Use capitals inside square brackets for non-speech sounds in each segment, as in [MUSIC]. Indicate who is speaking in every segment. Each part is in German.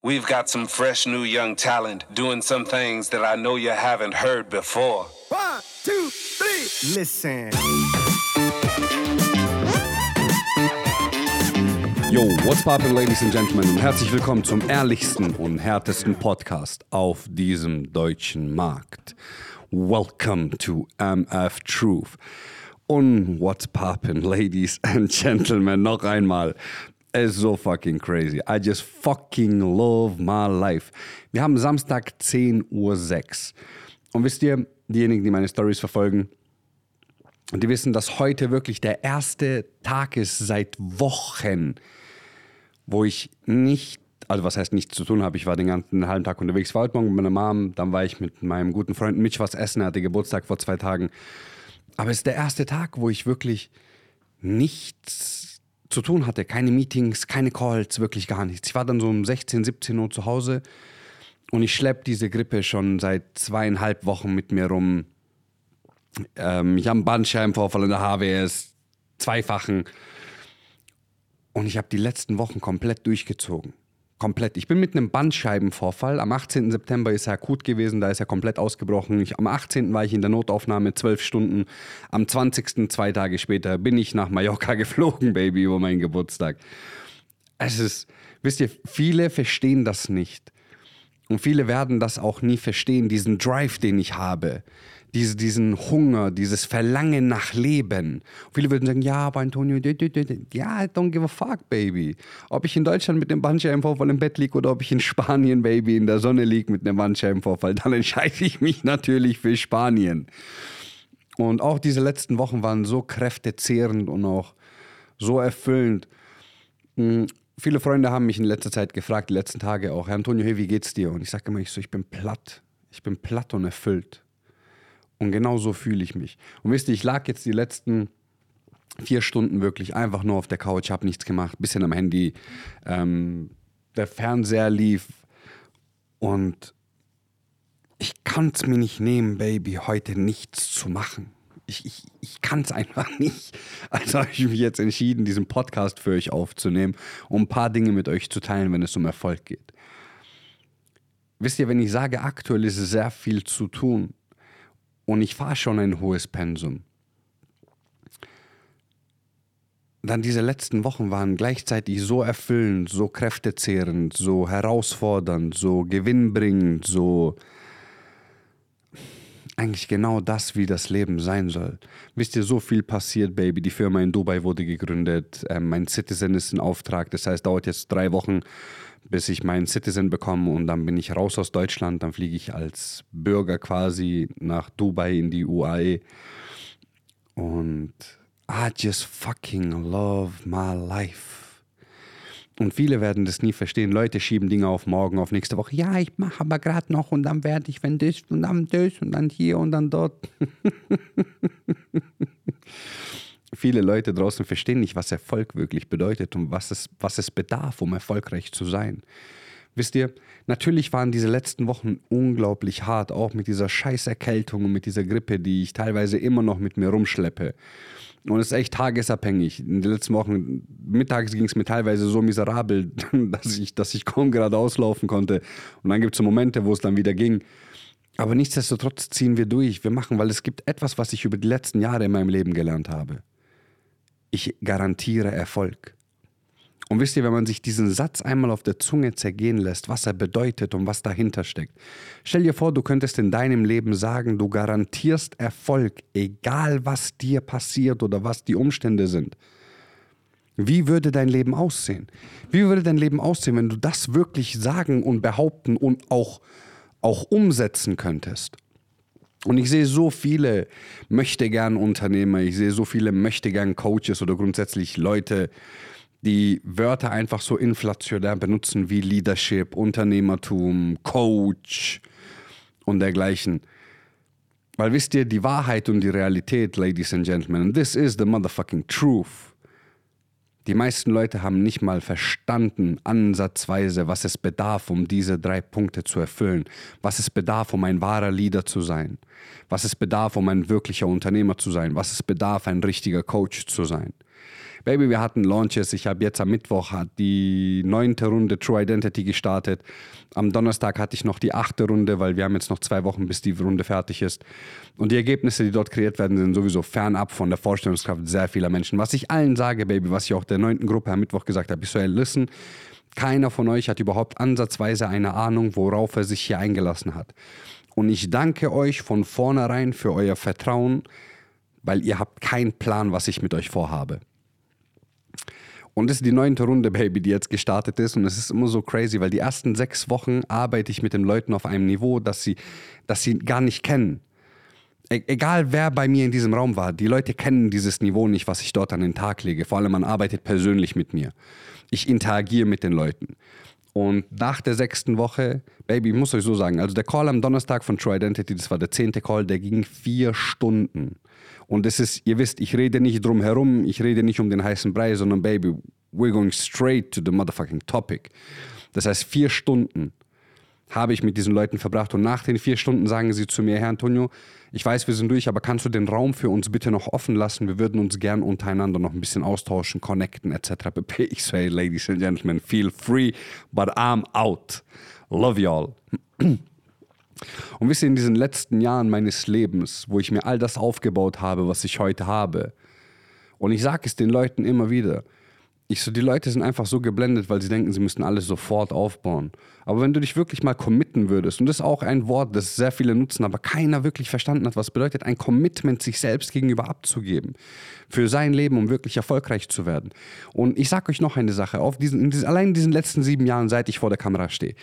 Speaker 1: We've got some fresh new young talent doing some things that I know you haven't heard before.
Speaker 2: One, two, three. Listen.
Speaker 3: Yo, what's poppin', ladies and gentlemen, und herzlich willkommen zum ehrlichsten und härtesten Podcast auf diesem deutschen Markt. Welcome to MF Truth. Und what's poppin', [LAUGHS] ladies and gentlemen, noch einmal. Ist so fucking crazy. I just fucking love my life. Wir haben Samstag 10.06 Uhr. Und wisst ihr, diejenigen, die meine Stories verfolgen, die wissen, dass heute wirklich der erste Tag ist seit Wochen, wo ich nicht, also was heißt nichts zu tun habe. Ich war den ganzen halben Tag unterwegs. war heute Morgen mit meiner Mom, dann war ich mit meinem guten Freund Mitch was essen. Er hatte Geburtstag vor zwei Tagen. Aber es ist der erste Tag, wo ich wirklich nichts zu tun hatte. Keine Meetings, keine Calls, wirklich gar nichts. Ich war dann so um 16, 17 Uhr zu Hause und ich schleppe diese Grippe schon seit zweieinhalb Wochen mit mir rum. Ähm, ich habe einen Bandscheibenvorfall in der HWS, zweifachen. Und ich habe die letzten Wochen komplett durchgezogen. Komplett. Ich bin mit einem Bandscheibenvorfall. Am 18. September ist er akut gewesen, da ist er komplett ausgebrochen. Ich, am 18. war ich in der Notaufnahme, zwölf Stunden. Am 20. zwei Tage später bin ich nach Mallorca [LAUGHS] geflogen, Baby, über meinen Geburtstag. Es ist, wisst ihr, viele verstehen das nicht. Und viele werden das auch nie verstehen, diesen Drive, den ich habe diese, diesen Hunger, dieses Verlangen nach Leben. Viele würden sagen, ja, aber Antonio, ja, don't give a fuck, baby. Ob ich in Deutschland mit einem Bandscheibenvorfall im Bett liege oder ob ich in Spanien, baby, in der Sonne liege mit einem Bandscheibenvorfall, dann [LAUGHS] entscheide ich mich natürlich für Spanien. Und auch diese letzten Wochen waren so kräftezehrend und auch so erfüllend. Hm, viele Freunde haben mich in letzter Zeit gefragt, die letzten Tage auch, Herr Antonio, hey, wie geht's dir? Und ich sage immer, ich, so, ich bin platt. Ich bin platt und erfüllt. Und genau so fühle ich mich. Und wisst ihr, ich lag jetzt die letzten vier Stunden wirklich einfach nur auf der Couch, habe nichts gemacht, bisschen am Handy. Ähm, der Fernseher lief und ich kann es mir nicht nehmen, Baby, heute nichts zu machen. Ich, ich, ich kann es einfach nicht. Also habe ich mich jetzt entschieden, diesen Podcast für euch aufzunehmen, um ein paar Dinge mit euch zu teilen, wenn es um Erfolg geht. Wisst ihr, wenn ich sage, aktuell ist sehr viel zu tun, und ich fahre schon ein hohes Pensum. Dann diese letzten Wochen waren gleichzeitig so erfüllend, so kräftezehrend, so herausfordernd, so gewinnbringend, so eigentlich genau das, wie das Leben sein soll. Wisst ihr, so viel passiert, Baby. Die Firma in Dubai wurde gegründet. Ähm, mein Citizen ist in Auftrag. Das heißt, dauert jetzt drei Wochen, bis ich meinen Citizen bekomme und dann bin ich raus aus Deutschland. Dann fliege ich als Bürger quasi nach Dubai in die UAE. Und I just fucking love my life. Und viele werden das nie verstehen. Leute schieben Dinge auf morgen, auf nächste Woche. Ja, ich mache aber gerade noch und dann werde ich, wenn das und dann das und dann hier und dann dort. [LAUGHS] viele Leute draußen verstehen nicht, was Erfolg wirklich bedeutet und was es, was es bedarf, um erfolgreich zu sein. Wisst ihr, natürlich waren diese letzten Wochen unglaublich hart, auch mit dieser Scheißerkältung und mit dieser Grippe, die ich teilweise immer noch mit mir rumschleppe. Und es ist echt tagesabhängig. In den letzten Wochen, mittags ging es mir teilweise so miserabel, [LAUGHS] dass ich, dass ich kaum geradeaus laufen konnte. Und dann gibt es so Momente, wo es dann wieder ging. Aber nichtsdestotrotz ziehen wir durch. Wir machen, weil es gibt etwas, was ich über die letzten Jahre in meinem Leben gelernt habe ich garantiere Erfolg. Und wisst ihr, wenn man sich diesen Satz einmal auf der Zunge zergehen lässt, was er bedeutet und was dahinter steckt. Stell dir vor, du könntest in deinem Leben sagen, du garantierst Erfolg, egal was dir passiert oder was die Umstände sind. Wie würde dein Leben aussehen? Wie würde dein Leben aussehen, wenn du das wirklich sagen und behaupten und auch, auch umsetzen könntest? Und ich sehe so viele möchtegern Unternehmer, ich sehe so viele möchtegern Coaches oder grundsätzlich Leute, die Wörter einfach so inflationär benutzen wie Leadership, Unternehmertum, Coach und dergleichen. Weil wisst ihr, die Wahrheit und die Realität, Ladies and Gentlemen, this is the motherfucking truth. Die meisten Leute haben nicht mal verstanden, ansatzweise, was es bedarf, um diese drei Punkte zu erfüllen. Was es bedarf, um ein wahrer Leader zu sein. Was es bedarf, um ein wirklicher Unternehmer zu sein. Was es bedarf, ein richtiger Coach zu sein. Baby, wir hatten Launches. Ich habe jetzt am Mittwoch hat die neunte Runde True Identity gestartet. Am Donnerstag hatte ich noch die achte Runde, weil wir haben jetzt noch zwei Wochen, bis die Runde fertig ist. Und die Ergebnisse, die dort kreiert werden, sind sowieso fernab von der Vorstellungskraft sehr vieler Menschen. Was ich allen sage, Baby, was ich auch der neunten Gruppe am Mittwoch gesagt habe, ich so, hey, listen, keiner von euch hat überhaupt ansatzweise eine Ahnung, worauf er sich hier eingelassen hat. Und ich danke euch von vornherein für euer Vertrauen, weil ihr habt keinen Plan, was ich mit euch vorhabe. Und das ist die neunte Runde, Baby, die jetzt gestartet ist. Und es ist immer so crazy, weil die ersten sechs Wochen arbeite ich mit den Leuten auf einem Niveau, das sie, das sie gar nicht kennen. E egal wer bei mir in diesem Raum war, die Leute kennen dieses Niveau nicht, was ich dort an den Tag lege. Vor allem man arbeitet persönlich mit mir. Ich interagiere mit den Leuten. Und nach der sechsten Woche, Baby, ich muss euch so sagen, also der Call am Donnerstag von True Identity, das war der zehnte Call, der ging vier Stunden. Und es ist, ihr wisst, ich rede nicht drum herum, ich rede nicht um den heißen Brei, sondern Baby, we're going straight to the motherfucking topic. Das heißt, vier Stunden habe ich mit diesen Leuten verbracht. Und nach den vier Stunden sagen sie zu mir, Herr Antonio, ich weiß, wir sind durch, aber kannst du den Raum für uns bitte noch offen lassen? Wir würden uns gern untereinander noch ein bisschen austauschen, connecten etc. Ich say, ladies and gentlemen, feel free, but I'm out. Love y'all. [CLEARS THROAT] Und wisst ihr, in diesen letzten Jahren meines Lebens, wo ich mir all das aufgebaut habe, was ich heute habe, und ich sage es den Leuten immer wieder, ich so, die Leute sind einfach so geblendet, weil sie denken, sie müssten alles sofort aufbauen. Aber wenn du dich wirklich mal committen würdest, und das ist auch ein Wort, das sehr viele nutzen, aber keiner wirklich verstanden hat, was bedeutet, ein Commitment sich selbst gegenüber abzugeben. Für sein Leben, um wirklich erfolgreich zu werden. Und ich sage euch noch eine Sache, auf diesen, in diesen, allein in diesen letzten sieben Jahren, seit ich vor der Kamera stehe.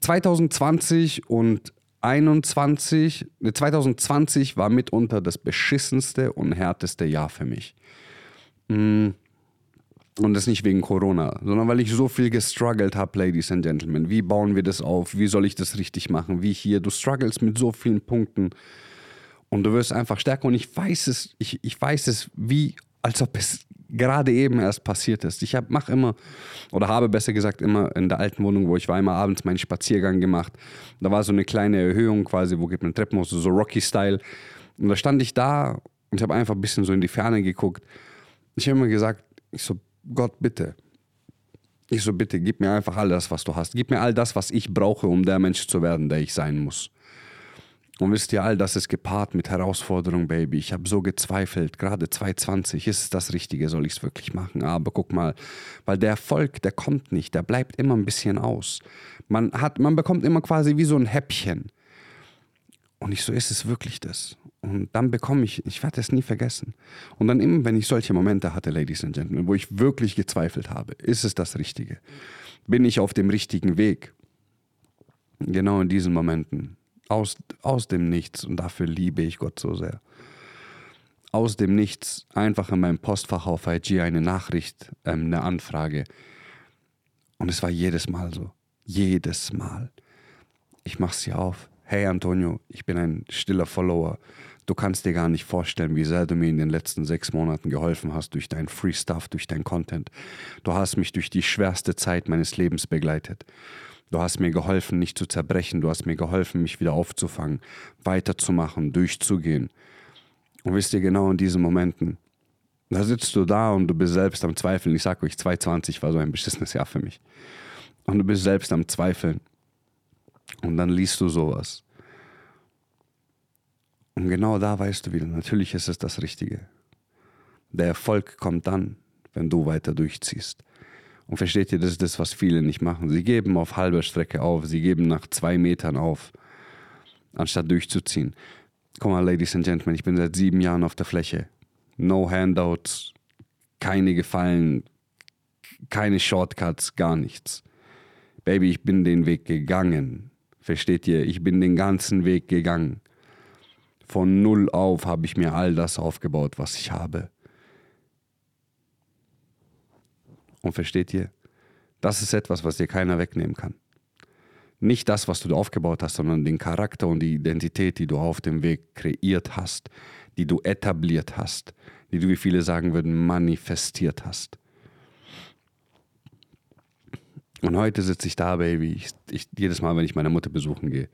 Speaker 3: 2020 und 21, 2020 war mitunter das beschissenste und härteste Jahr für mich. Mmh und das nicht wegen Corona, sondern weil ich so viel gestruggelt habe, Ladies and Gentlemen. Wie bauen wir das auf? Wie soll ich das richtig machen? Wie hier? Du struggles mit so vielen Punkten und du wirst einfach stärker. Und ich weiß es, ich, ich weiß es, wie, als ob es gerade eben erst passiert ist. Ich mache immer, oder habe besser gesagt immer in der alten Wohnung, wo ich war, immer abends meinen Spaziergang gemacht. Da war so eine kleine Erhöhung quasi, wo gibt man Treppen hoch, so Rocky-Style. Und da stand ich da und ich habe einfach ein bisschen so in die Ferne geguckt. Ich habe immer gesagt, ich so, Gott, bitte. Ich so, bitte, gib mir einfach all das, was du hast. Gib mir all das, was ich brauche, um der Mensch zu werden, der ich sein muss. Und wisst ihr, all das ist gepaart mit Herausforderung, Baby. Ich habe so gezweifelt, gerade 220, ist es das Richtige, soll ich es wirklich machen? Aber guck mal, weil der Erfolg, der kommt nicht, der bleibt immer ein bisschen aus. Man, hat, man bekommt immer quasi wie so ein Häppchen. Und ich so, ist es wirklich das? Und dann bekomme ich, ich werde es nie vergessen. Und dann immer, wenn ich solche Momente hatte, Ladies and Gentlemen, wo ich wirklich gezweifelt habe, ist es das Richtige? Bin ich auf dem richtigen Weg? Genau in diesen Momenten. Aus, aus dem Nichts. Und dafür liebe ich Gott so sehr. Aus dem Nichts einfach in meinem Postfach auf IG eine Nachricht, ähm, eine Anfrage. Und es war jedes Mal so. Jedes Mal. Ich mache sie auf. Hey Antonio, ich bin ein stiller Follower. Du kannst dir gar nicht vorstellen, wie sehr du mir in den letzten sechs Monaten geholfen hast durch dein Free Stuff, durch dein Content. Du hast mich durch die schwerste Zeit meines Lebens begleitet. Du hast mir geholfen, nicht zu zerbrechen. Du hast mir geholfen, mich wieder aufzufangen, weiterzumachen, durchzugehen. Und wisst ihr, genau in diesen Momenten, da sitzt du da und du bist selbst am Zweifeln. Ich sag euch, 2020 war so ein beschissenes Jahr für mich. Und du bist selbst am Zweifeln. Und dann liest du sowas. Und genau da weißt du wieder, natürlich ist es das Richtige. Der Erfolg kommt dann, wenn du weiter durchziehst. Und versteht ihr, das ist das, was viele nicht machen. Sie geben auf halber Strecke auf, sie geben nach zwei Metern auf, anstatt durchzuziehen. Guck mal, Ladies and Gentlemen, ich bin seit sieben Jahren auf der Fläche. No Handouts, keine Gefallen, keine Shortcuts, gar nichts. Baby, ich bin den Weg gegangen. Versteht ihr? Ich bin den ganzen Weg gegangen. Von null auf habe ich mir all das aufgebaut, was ich habe. Und versteht ihr? Das ist etwas, was dir keiner wegnehmen kann. Nicht das, was du aufgebaut hast, sondern den Charakter und die Identität, die du auf dem Weg kreiert hast, die du etabliert hast, die du, wie viele sagen würden, manifestiert hast. Und heute sitze ich da, Baby. Ich, ich, jedes Mal, wenn ich meine Mutter besuchen gehe,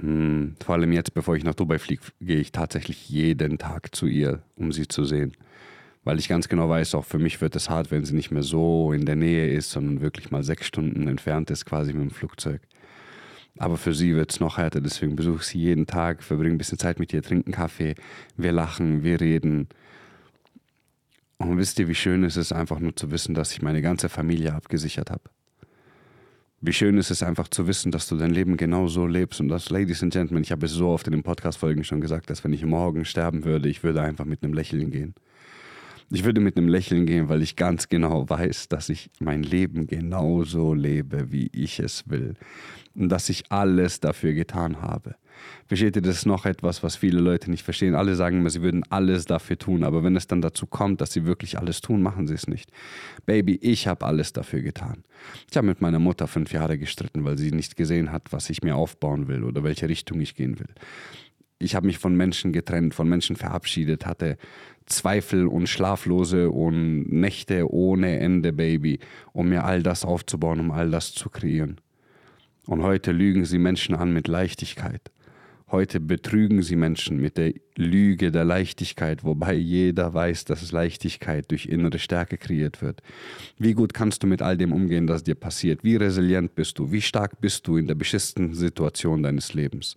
Speaker 3: hm, vor allem jetzt, bevor ich nach Dubai fliege, gehe ich tatsächlich jeden Tag zu ihr, um sie zu sehen. Weil ich ganz genau weiß, auch für mich wird es hart, wenn sie nicht mehr so in der Nähe ist, sondern wirklich mal sechs Stunden entfernt ist, quasi mit dem Flugzeug. Aber für sie wird es noch härter, deswegen besuche ich sie jeden Tag, verbringe ein bisschen Zeit mit ihr, trinken Kaffee, wir lachen, wir reden. Und wisst ihr, wie schön es ist, einfach nur zu wissen, dass ich meine ganze Familie abgesichert habe. Wie schön ist es einfach zu wissen, dass du dein Leben genau so lebst. Und das, Ladies and Gentlemen, ich habe es so oft in den Podcast-Folgen schon gesagt, dass wenn ich morgen sterben würde, ich würde einfach mit einem Lächeln gehen. Ich würde mit einem Lächeln gehen, weil ich ganz genau weiß, dass ich mein Leben genauso lebe, wie ich es will. Und dass ich alles dafür getan habe. Versteht ihr, das ist noch etwas, was viele Leute nicht verstehen. Alle sagen immer, sie würden alles dafür tun, aber wenn es dann dazu kommt, dass sie wirklich alles tun, machen sie es nicht. Baby, ich habe alles dafür getan. Ich habe mit meiner Mutter fünf Jahre gestritten, weil sie nicht gesehen hat, was ich mir aufbauen will oder welche Richtung ich gehen will. Ich habe mich von Menschen getrennt, von Menschen verabschiedet, hatte Zweifel und schlaflose und Nächte ohne Ende, Baby, um mir all das aufzubauen, um all das zu kreieren. Und heute lügen sie Menschen an mit Leichtigkeit. Heute betrügen sie Menschen mit der Lüge der Leichtigkeit, wobei jeder weiß, dass Leichtigkeit durch innere Stärke kreiert wird. Wie gut kannst du mit all dem umgehen, das dir passiert? Wie resilient bist du? Wie stark bist du in der beschissten Situation deines Lebens?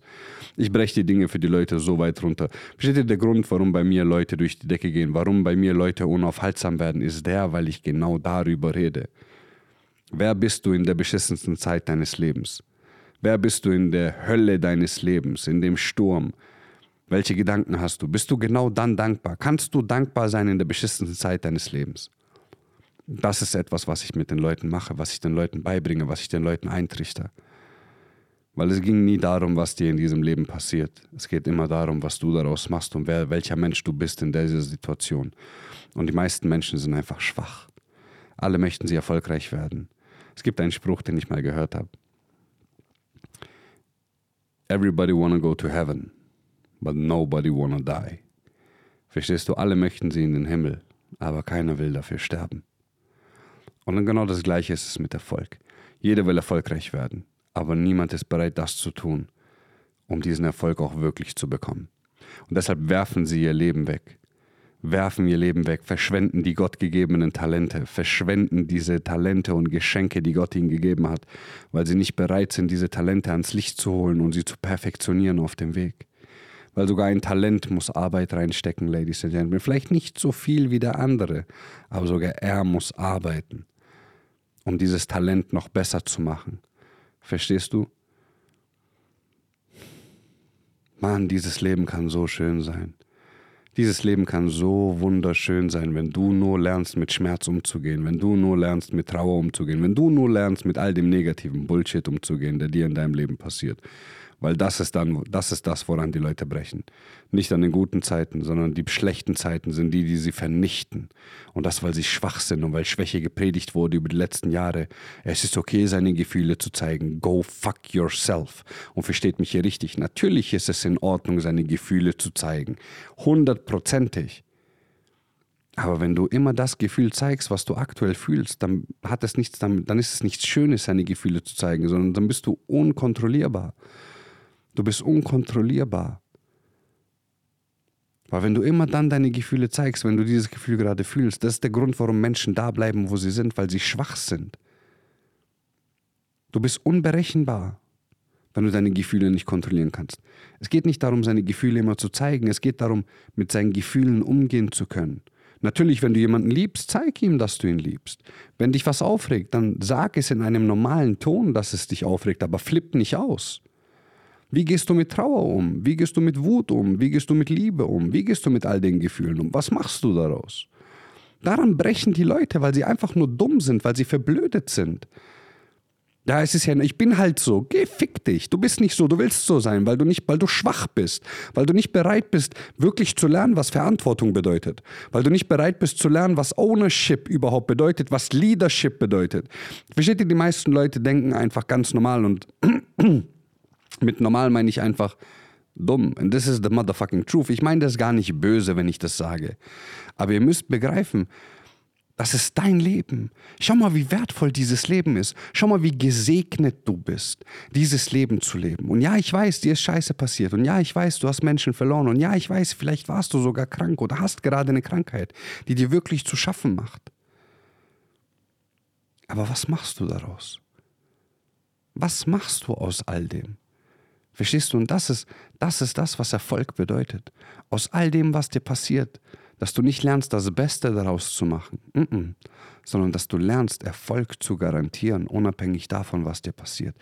Speaker 3: Ich breche die Dinge für die Leute so weit runter. Versteht ihr der Grund, warum bei mir Leute durch die Decke gehen, warum bei mir Leute unaufhaltsam werden, ist der, weil ich genau darüber rede. Wer bist du in der beschissensten Zeit deines Lebens? Wer bist du in der Hölle deines Lebens, in dem Sturm? Welche Gedanken hast du? Bist du genau dann dankbar? Kannst du dankbar sein in der beschissensten Zeit deines Lebens? Das ist etwas, was ich mit den Leuten mache, was ich den Leuten beibringe, was ich den Leuten eintrichter. Weil es ging nie darum, was dir in diesem Leben passiert. Es geht immer darum, was du daraus machst und wer, welcher Mensch du bist in dieser Situation. Und die meisten Menschen sind einfach schwach. Alle möchten sie erfolgreich werden. Es gibt einen Spruch, den ich mal gehört habe. Everybody wanna go to heaven, but nobody wanna die. Verstehst du, alle möchten sie in den Himmel, aber keiner will dafür sterben. Und dann genau das Gleiche ist es mit Erfolg. Jeder will erfolgreich werden, aber niemand ist bereit, das zu tun, um diesen Erfolg auch wirklich zu bekommen. Und deshalb werfen sie ihr Leben weg werfen ihr Leben weg, verschwenden die gottgegebenen Talente, verschwenden diese Talente und Geschenke, die Gott ihnen gegeben hat, weil sie nicht bereit sind, diese Talente ans Licht zu holen und sie zu perfektionieren auf dem Weg. Weil sogar ein Talent muss Arbeit reinstecken, Ladies and Gentlemen. Vielleicht nicht so viel wie der andere, aber sogar er muss arbeiten, um dieses Talent noch besser zu machen. Verstehst du? Mann, dieses Leben kann so schön sein. Dieses Leben kann so wunderschön sein, wenn du nur lernst, mit Schmerz umzugehen, wenn du nur lernst, mit Trauer umzugehen, wenn du nur lernst, mit all dem negativen Bullshit umzugehen, der dir in deinem Leben passiert. Weil das ist dann, das ist das, woran die Leute brechen. Nicht an den guten Zeiten, sondern die schlechten Zeiten sind die, die sie vernichten. Und das, weil sie schwach sind und weil Schwäche gepredigt wurde über die letzten Jahre. Es ist okay, seine Gefühle zu zeigen. Go fuck yourself. Und versteht mich hier richtig. Natürlich ist es in Ordnung, seine Gefühle zu zeigen. Hundertprozentig. Aber wenn du immer das Gefühl zeigst, was du aktuell fühlst, dann hat es nichts damit, dann ist es nichts Schönes, seine Gefühle zu zeigen, sondern dann bist du unkontrollierbar. Du bist unkontrollierbar. Weil wenn du immer dann deine Gefühle zeigst, wenn du dieses Gefühl gerade fühlst, das ist der Grund, warum Menschen da bleiben, wo sie sind, weil sie schwach sind. Du bist unberechenbar, wenn du deine Gefühle nicht kontrollieren kannst. Es geht nicht darum, seine Gefühle immer zu zeigen, es geht darum, mit seinen Gefühlen umgehen zu können. Natürlich, wenn du jemanden liebst, zeig ihm, dass du ihn liebst. Wenn dich was aufregt, dann sag es in einem normalen Ton, dass es dich aufregt, aber flipp nicht aus. Wie gehst du mit Trauer um? Wie gehst du mit Wut um? Wie gehst du mit Liebe um? Wie gehst du mit all den Gefühlen um? Was machst du daraus? Daran brechen die Leute, weil sie einfach nur dumm sind, weil sie verblödet sind. Ja, es ist ja, ich bin halt so. Geh, fick dich. Du bist nicht so, du willst so sein, weil du nicht, weil du schwach bist, weil du nicht bereit bist, wirklich zu lernen, was Verantwortung bedeutet, weil du nicht bereit bist zu lernen, was Ownership überhaupt bedeutet, was Leadership bedeutet. Versteht ihr, die meisten Leute denken einfach ganz normal und [CLEARS THROAT] mit normal meine ich einfach dumm. And this is the motherfucking truth. Ich meine das gar nicht böse, wenn ich das sage. Aber ihr müsst begreifen, Das ist dein Leben. Schau mal, wie wertvoll dieses Leben ist. Schau mal, wie gesegnet du bist, dieses Leben zu leben. Und ja, ich weiß, dir ist Scheiße passiert. Und ja, ich weiß, du hast Menschen verloren. Und ja, ich weiß, vielleicht warst du sogar krank oder hast gerade eine Krankheit, die dir wirklich zu schaffen macht. Aber was machst du daraus? Was machst du aus all dem? Verstehst du? Und das ist, das ist das, was Erfolg bedeutet. Aus all dem, was dir passiert, dass du nicht lernst, das Beste daraus zu machen, mm -mm. sondern dass du lernst, Erfolg zu garantieren, unabhängig davon, was dir passiert.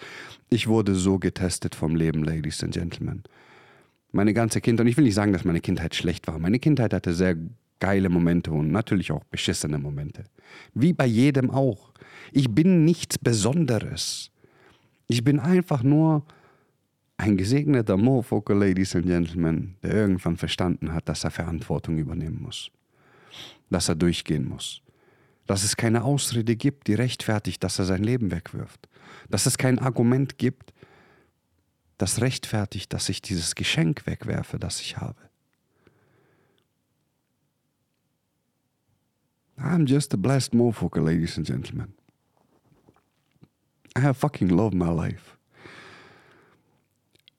Speaker 3: Ich wurde so getestet vom Leben, Ladies and Gentlemen. Meine ganze Kindheit, und ich will nicht sagen, dass meine Kindheit schlecht war. Meine Kindheit hatte sehr geile Momente und natürlich auch beschissene Momente. Wie bei jedem auch. Ich bin nichts Besonderes. Ich bin einfach nur ein gesegneter Mofoker, Ladies and Gentlemen, der irgendwann verstanden hat, dass er Verantwortung übernehmen muss. Dass er durchgehen muss. Dass es keine Ausrede gibt, die rechtfertigt, dass er sein Leben wegwirft. Dass es kein Argument gibt, das rechtfertigt, dass ich dieses Geschenk wegwerfe, das ich habe. I'm just a blessed mofoker, ladies and gentlemen. I have fucking loved my life.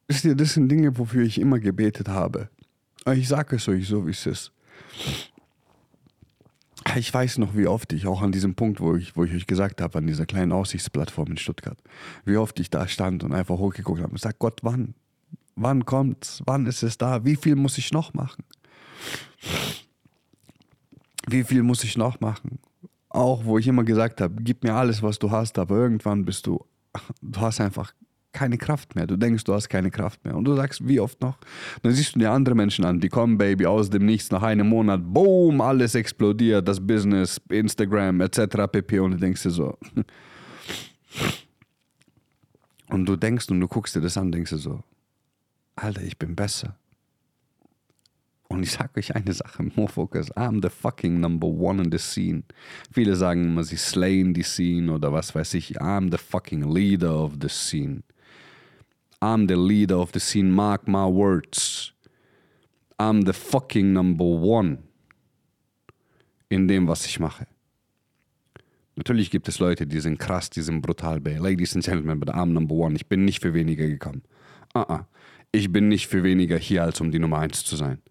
Speaker 3: Wisst ihr, das sind Dinge, wofür ich immer gebetet habe. Ich sage es euch so, wie es ist. Ich weiß noch, wie oft ich auch an diesem Punkt, wo ich, wo ich euch gesagt habe, an dieser kleinen Aussichtsplattform in Stuttgart, wie oft ich da stand und einfach hochgeguckt habe und gesagt, Gott, wann? Wann kommt's? Wann ist es da? Wie viel muss ich noch machen? Wie viel muss ich noch machen? Auch wo ich immer gesagt habe, gib mir alles, was du hast, aber irgendwann bist du, du hast einfach keine Kraft mehr. Du denkst, du hast keine Kraft mehr. Und du sagst, wie oft noch? Dann siehst du dir andere Menschen an, die kommen, Baby, aus dem Nichts, nach einem Monat, boom, alles explodiert, das Business, Instagram, etc. pp. Und du denkst dir so. [LAUGHS] Und du denkst und du guckst dir das an, denkst dir so, Alter, ich bin besser. Und ich sag euch eine Sache, [LAUGHS] Mofocus, I'm the fucking number one in the scene. Viele sagen immer, sie slayen die Scene oder was weiß ich. I'm the fucking leader of the scene. I'm the leader of the scene, mark my words. I'm the fucking number one in dem, was ich mache. Natürlich gibt es Leute, die sind krass, die sind brutal. Bei Ladies and Gentlemen, but I'm number one. Ich bin nicht für weniger gekommen. Uh -uh. Ich bin nicht für weniger hier, als um die Nummer eins zu sein.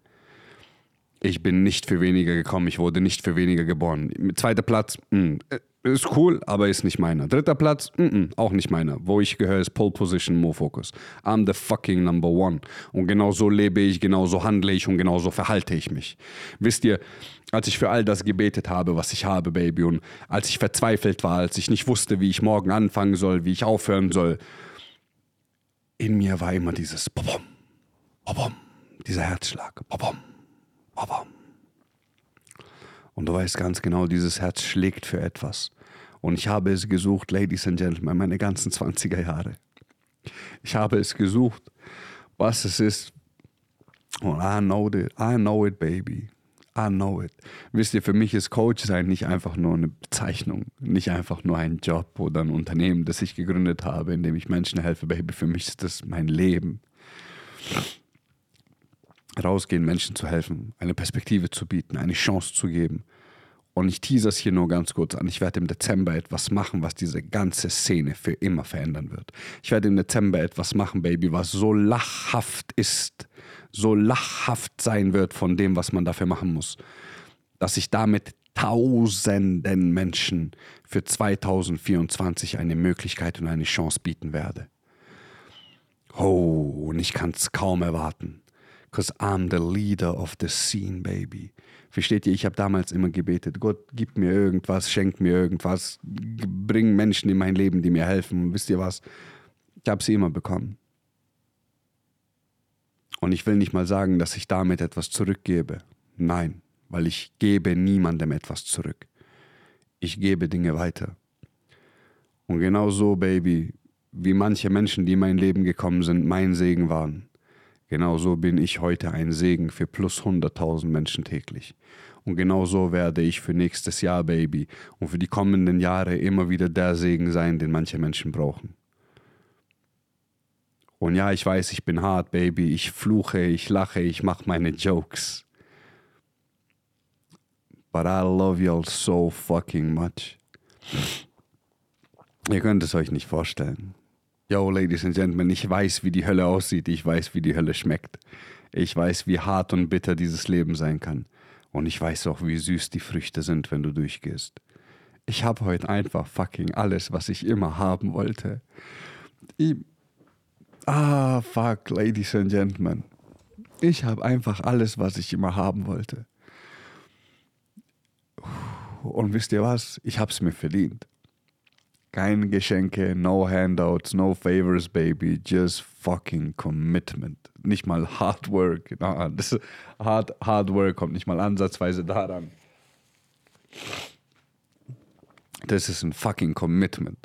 Speaker 3: Ich bin nicht für weniger gekommen. Ich wurde nicht für weniger geboren. Zweiter Platz, mh, hm, ist cool, aber ist nicht meiner. Dritter Platz, mm -mm, auch nicht meiner. Wo ich gehöre, ist Pole Position, More Focus. I'm the fucking number one. Und genau so lebe ich, genau so handle ich und genau so verhalte ich mich. Wisst ihr, als ich für all das gebetet habe, was ich habe, Baby, und als ich verzweifelt war, als ich nicht wusste, wie ich morgen anfangen soll, wie ich aufhören soll, in mir war immer dieses Bobom, Bobom, dieser Herzschlag, Bobom. Und du weißt ganz genau, dieses Herz schlägt für etwas. Und ich habe es gesucht, Ladies and Gentlemen, meine ganzen 20er Jahre. Ich habe es gesucht, was es ist. Und I know it, I know it, baby. I know it. Wisst ihr, für mich ist Coach sein nicht einfach nur eine Bezeichnung, nicht einfach nur ein Job oder ein Unternehmen, das ich gegründet habe, in dem ich Menschen helfe, baby. Für mich ist das mein Leben. Rausgehen, Menschen zu helfen, eine Perspektive zu bieten, eine Chance zu geben und ich tease es hier nur ganz kurz an. Ich werde im Dezember etwas machen, was diese ganze Szene für immer verändern wird. Ich werde im Dezember etwas machen, Baby, was so lachhaft ist, so lachhaft sein wird von dem, was man dafür machen muss, dass ich damit tausenden Menschen für 2024 eine Möglichkeit und eine Chance bieten werde. Oh, und ich kann es kaum erwarten. Because I'm the leader of the scene, baby. Versteht ihr, ich habe damals immer gebetet, Gott, gib mir irgendwas, schenk mir irgendwas, bring Menschen in mein Leben, die mir helfen. Wisst ihr was? Ich habe sie immer bekommen. Und ich will nicht mal sagen, dass ich damit etwas zurückgebe. Nein, weil ich gebe niemandem etwas zurück. Ich gebe Dinge weiter. Und genau so, Baby, wie manche Menschen, die in mein Leben gekommen sind, mein Segen waren, Genauso bin ich heute ein Segen für plus 100.000 Menschen täglich. Und genauso werde ich für nächstes Jahr, Baby, und für die kommenden Jahre immer wieder der Segen sein, den manche Menschen brauchen. Und ja, ich weiß, ich bin hart, Baby. Ich fluche, ich lache, ich mache meine Jokes. but I love y'all so fucking much. Ihr könnt es euch nicht vorstellen. Yo, Ladies and Gentlemen, ich weiß, wie die Hölle aussieht. Ich weiß, wie die Hölle schmeckt. Ich weiß, wie hart und bitter dieses Leben sein kann. Und ich weiß auch, wie süß die Früchte sind, wenn du durchgehst. Ich habe heute einfach fucking alles, was ich immer haben wollte. Ich ah, fuck, Ladies and Gentlemen. Ich habe einfach alles, was ich immer haben wollte. Und wisst ihr was? Ich habe es mir verdient. Keine Geschenke, no handouts, no favors, baby. Just fucking commitment. Nicht mal hard work. Na, das hard, hard work kommt nicht mal ansatzweise daran. Das ist ein fucking commitment.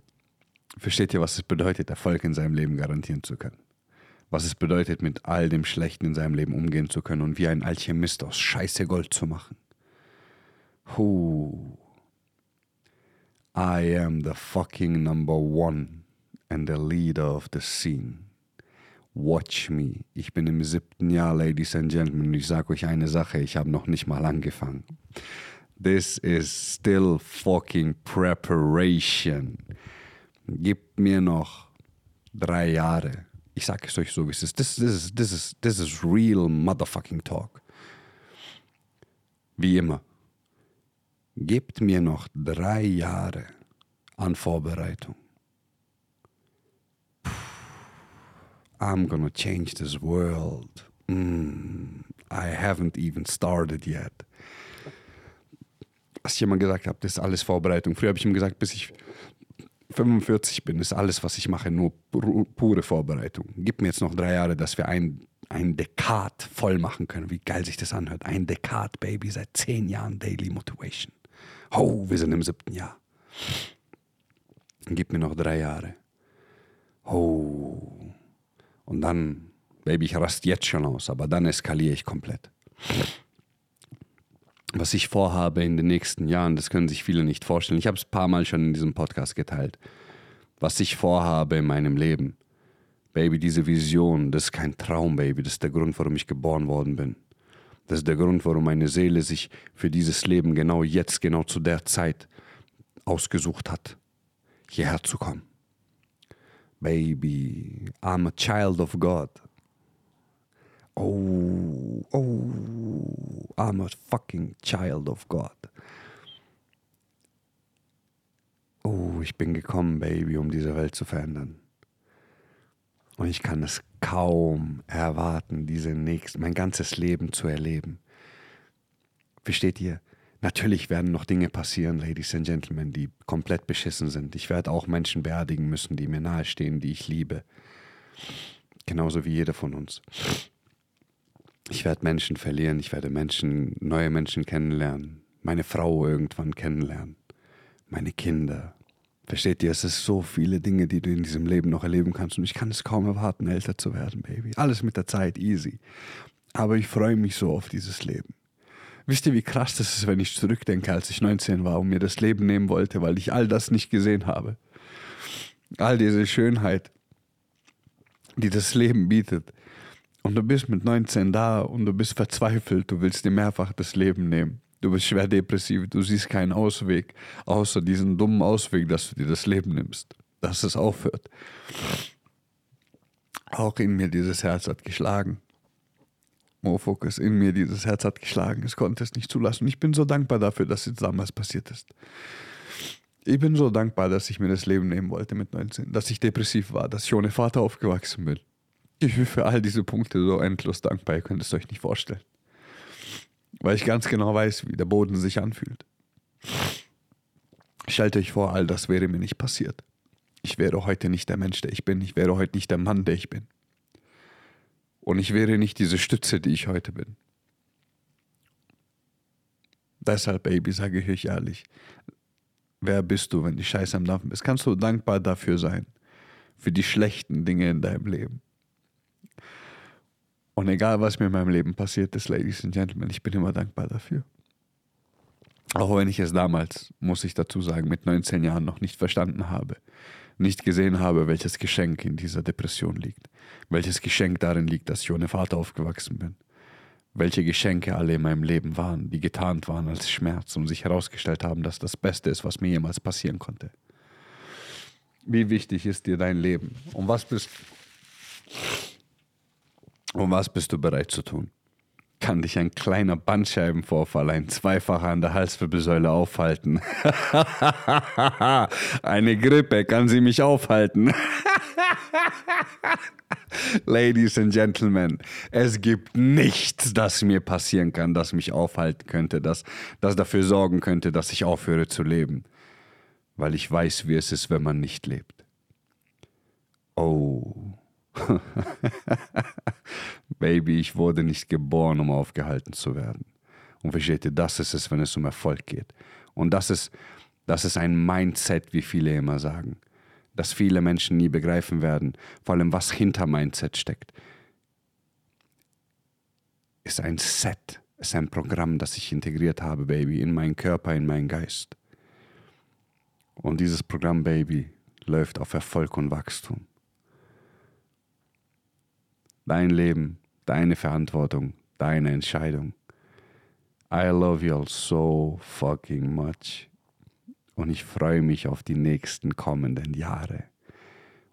Speaker 3: Versteht ihr, was es bedeutet, Erfolg in seinem Leben garantieren zu können? Was es bedeutet, mit all dem Schlechten in seinem Leben umgehen zu können und wie ein Alchemist aus Scheiße Gold zu machen? Who? I am the fucking number one and the leader of the scene. Watch me. Ich bin im siebten Jahr, Ladies and Gentlemen, ich sage euch eine Sache, ich habe noch nicht mal angefangen. This is still fucking preparation. Gebt mir noch drei Jahre. Ich sage es euch so, wie es ist. This, this, is, this, is, this is real motherfucking talk. Wie immer. Gebt mir noch drei Jahre an Vorbereitung. I'm gonna change this world. Mm, I haven't even started yet. Was ich immer gesagt habe, das ist alles Vorbereitung. Früher habe ich ihm gesagt, bis ich 45 bin, ist alles, was ich mache, nur pure Vorbereitung. Gib mir jetzt noch drei Jahre, dass wir ein, ein Dekad voll machen können. Wie geil sich das anhört. Ein Dekad, Baby, seit zehn Jahren Daily Motivation. Oh, wir sind im siebten Jahr. Gib mir noch drei Jahre. Oh. Und dann, Baby, ich raste jetzt schon aus, aber dann eskaliere ich komplett. Was ich vorhabe in den nächsten Jahren, das können sich viele nicht vorstellen. Ich habe es ein paar Mal schon in diesem Podcast geteilt. Was ich vorhabe in meinem Leben. Baby, diese Vision, das ist kein Traum, Baby. Das ist der Grund, warum ich geboren worden bin. Das ist der Grund, warum meine Seele sich für dieses Leben genau jetzt, genau zu der Zeit ausgesucht hat, hierher zu kommen. Baby, I'm a child of God. Oh, oh, I'm a fucking child of God. Oh, ich bin gekommen, Baby, um diese Welt zu verändern. Und ich kann es kaum erwarten, diese nächste, mein ganzes Leben zu erleben. Versteht ihr? Natürlich werden noch Dinge passieren, Ladies and Gentlemen, die komplett beschissen sind. Ich werde auch Menschen beerdigen müssen, die mir nahestehen, die ich liebe. Genauso wie jeder von uns. Ich werde Menschen verlieren, ich werde Menschen, neue Menschen kennenlernen, meine Frau irgendwann kennenlernen, meine Kinder, Versteht ihr, es ist so viele Dinge, die du in diesem Leben noch erleben kannst und ich kann es kaum erwarten, älter zu werden, Baby. Alles mit der Zeit, easy. Aber ich freue mich so auf dieses Leben. Wisst ihr, wie krass das ist, wenn ich zurückdenke, als ich 19 war und mir das Leben nehmen wollte, weil ich all das nicht gesehen habe? All diese Schönheit, die das Leben bietet. Und du bist mit 19 da und du bist verzweifelt, du willst dir mehrfach das Leben nehmen. Du bist schwer depressiv, du siehst keinen Ausweg, außer diesen dummen Ausweg, dass du dir das Leben nimmst, dass es aufhört. Auch in mir dieses Herz hat geschlagen. Mofokus, in mir dieses Herz hat geschlagen. Es konnte es nicht zulassen. Ich bin so dankbar dafür, dass es damals passiert ist. Ich bin so dankbar, dass ich mir das Leben nehmen wollte mit 19, dass ich depressiv war, dass ich ohne Vater aufgewachsen bin. Ich bin für all diese Punkte so endlos dankbar, ihr könnt es euch nicht vorstellen weil ich ganz genau weiß, wie der Boden sich anfühlt. Stellt euch vor, all das wäre mir nicht passiert. Ich wäre heute nicht der Mensch, der ich bin. Ich wäre heute nicht der Mann, der ich bin. Und ich wäre nicht diese Stütze, die ich heute bin. Deshalb, Baby, sage ich euch ehrlich, wer bist du, wenn die Scheiße am Laufen ist? Kannst du dankbar dafür sein, für die schlechten Dinge in deinem Leben? Und egal, was mir in meinem Leben passiert ist, Ladies and Gentlemen, ich bin immer dankbar dafür. Auch wenn ich es damals, muss ich dazu sagen, mit 19 Jahren noch nicht verstanden habe, nicht gesehen habe, welches Geschenk in dieser Depression liegt, welches Geschenk darin liegt, dass ich ohne Vater aufgewachsen bin, welche Geschenke alle in meinem Leben waren, die getarnt waren als Schmerz und sich herausgestellt haben, dass das Beste ist, was mir jemals passieren konnte. Wie wichtig ist dir dein Leben? Und was bist, und was bist du bereit zu tun? Kann dich ein kleiner Bandscheibenvorfall, ein Zweifacher an der Halswirbelsäule aufhalten? [LAUGHS] Eine Grippe kann sie mich aufhalten. [LAUGHS] Ladies and Gentlemen, es gibt nichts, das mir passieren kann, das mich aufhalten könnte, das, das dafür sorgen könnte, dass ich aufhöre zu leben, weil ich weiß, wie es ist, wenn man nicht lebt. Oh. [LAUGHS] Baby, ich wurde nicht geboren, um aufgehalten zu werden. Und versteht ihr, das ist es, wenn es um Erfolg geht. Und das ist, das ist ein Mindset, wie viele immer sagen das viele Menschen nie begreifen werden, vor allem was hinter Mindset steckt, ist ein Set, ist ein Programm, das ich integriert habe, Baby, in meinen Körper, in meinen Geist. Und dieses Programm, Baby, läuft auf Erfolg und Wachstum. Dein Leben, deine Verantwortung, deine Entscheidung. I love you all so fucking much und ich freue mich auf die nächsten kommenden Jahre.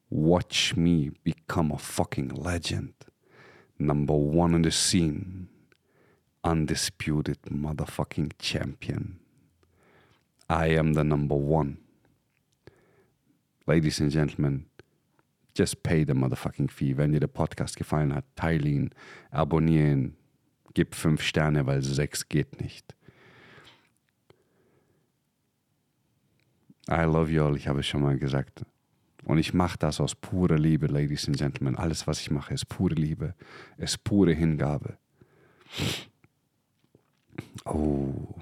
Speaker 3: Watch me become a fucking legend. Number one in the scene. Undisputed motherfucking champion. I am the number one. Ladies and Gentlemen, just pay the motherfucking fee. Wenn dir der Podcast gefallen hat, teile ihn, abonniere ihn, gib fünf Sterne, weil sechs geht nicht. I love you all, ich habe es schon mal gesagt. Und ich mache das aus purer Liebe, Ladies and Gentlemen. Alles, was ich mache, ist pure Liebe, ist pure Hingabe. Oh.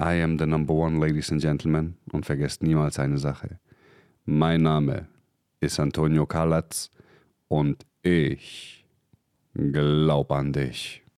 Speaker 3: I am the number one, Ladies and Gentlemen. Und vergesst niemals eine Sache. Mein Name ist Antonio Kalatz und ich glaube an dich.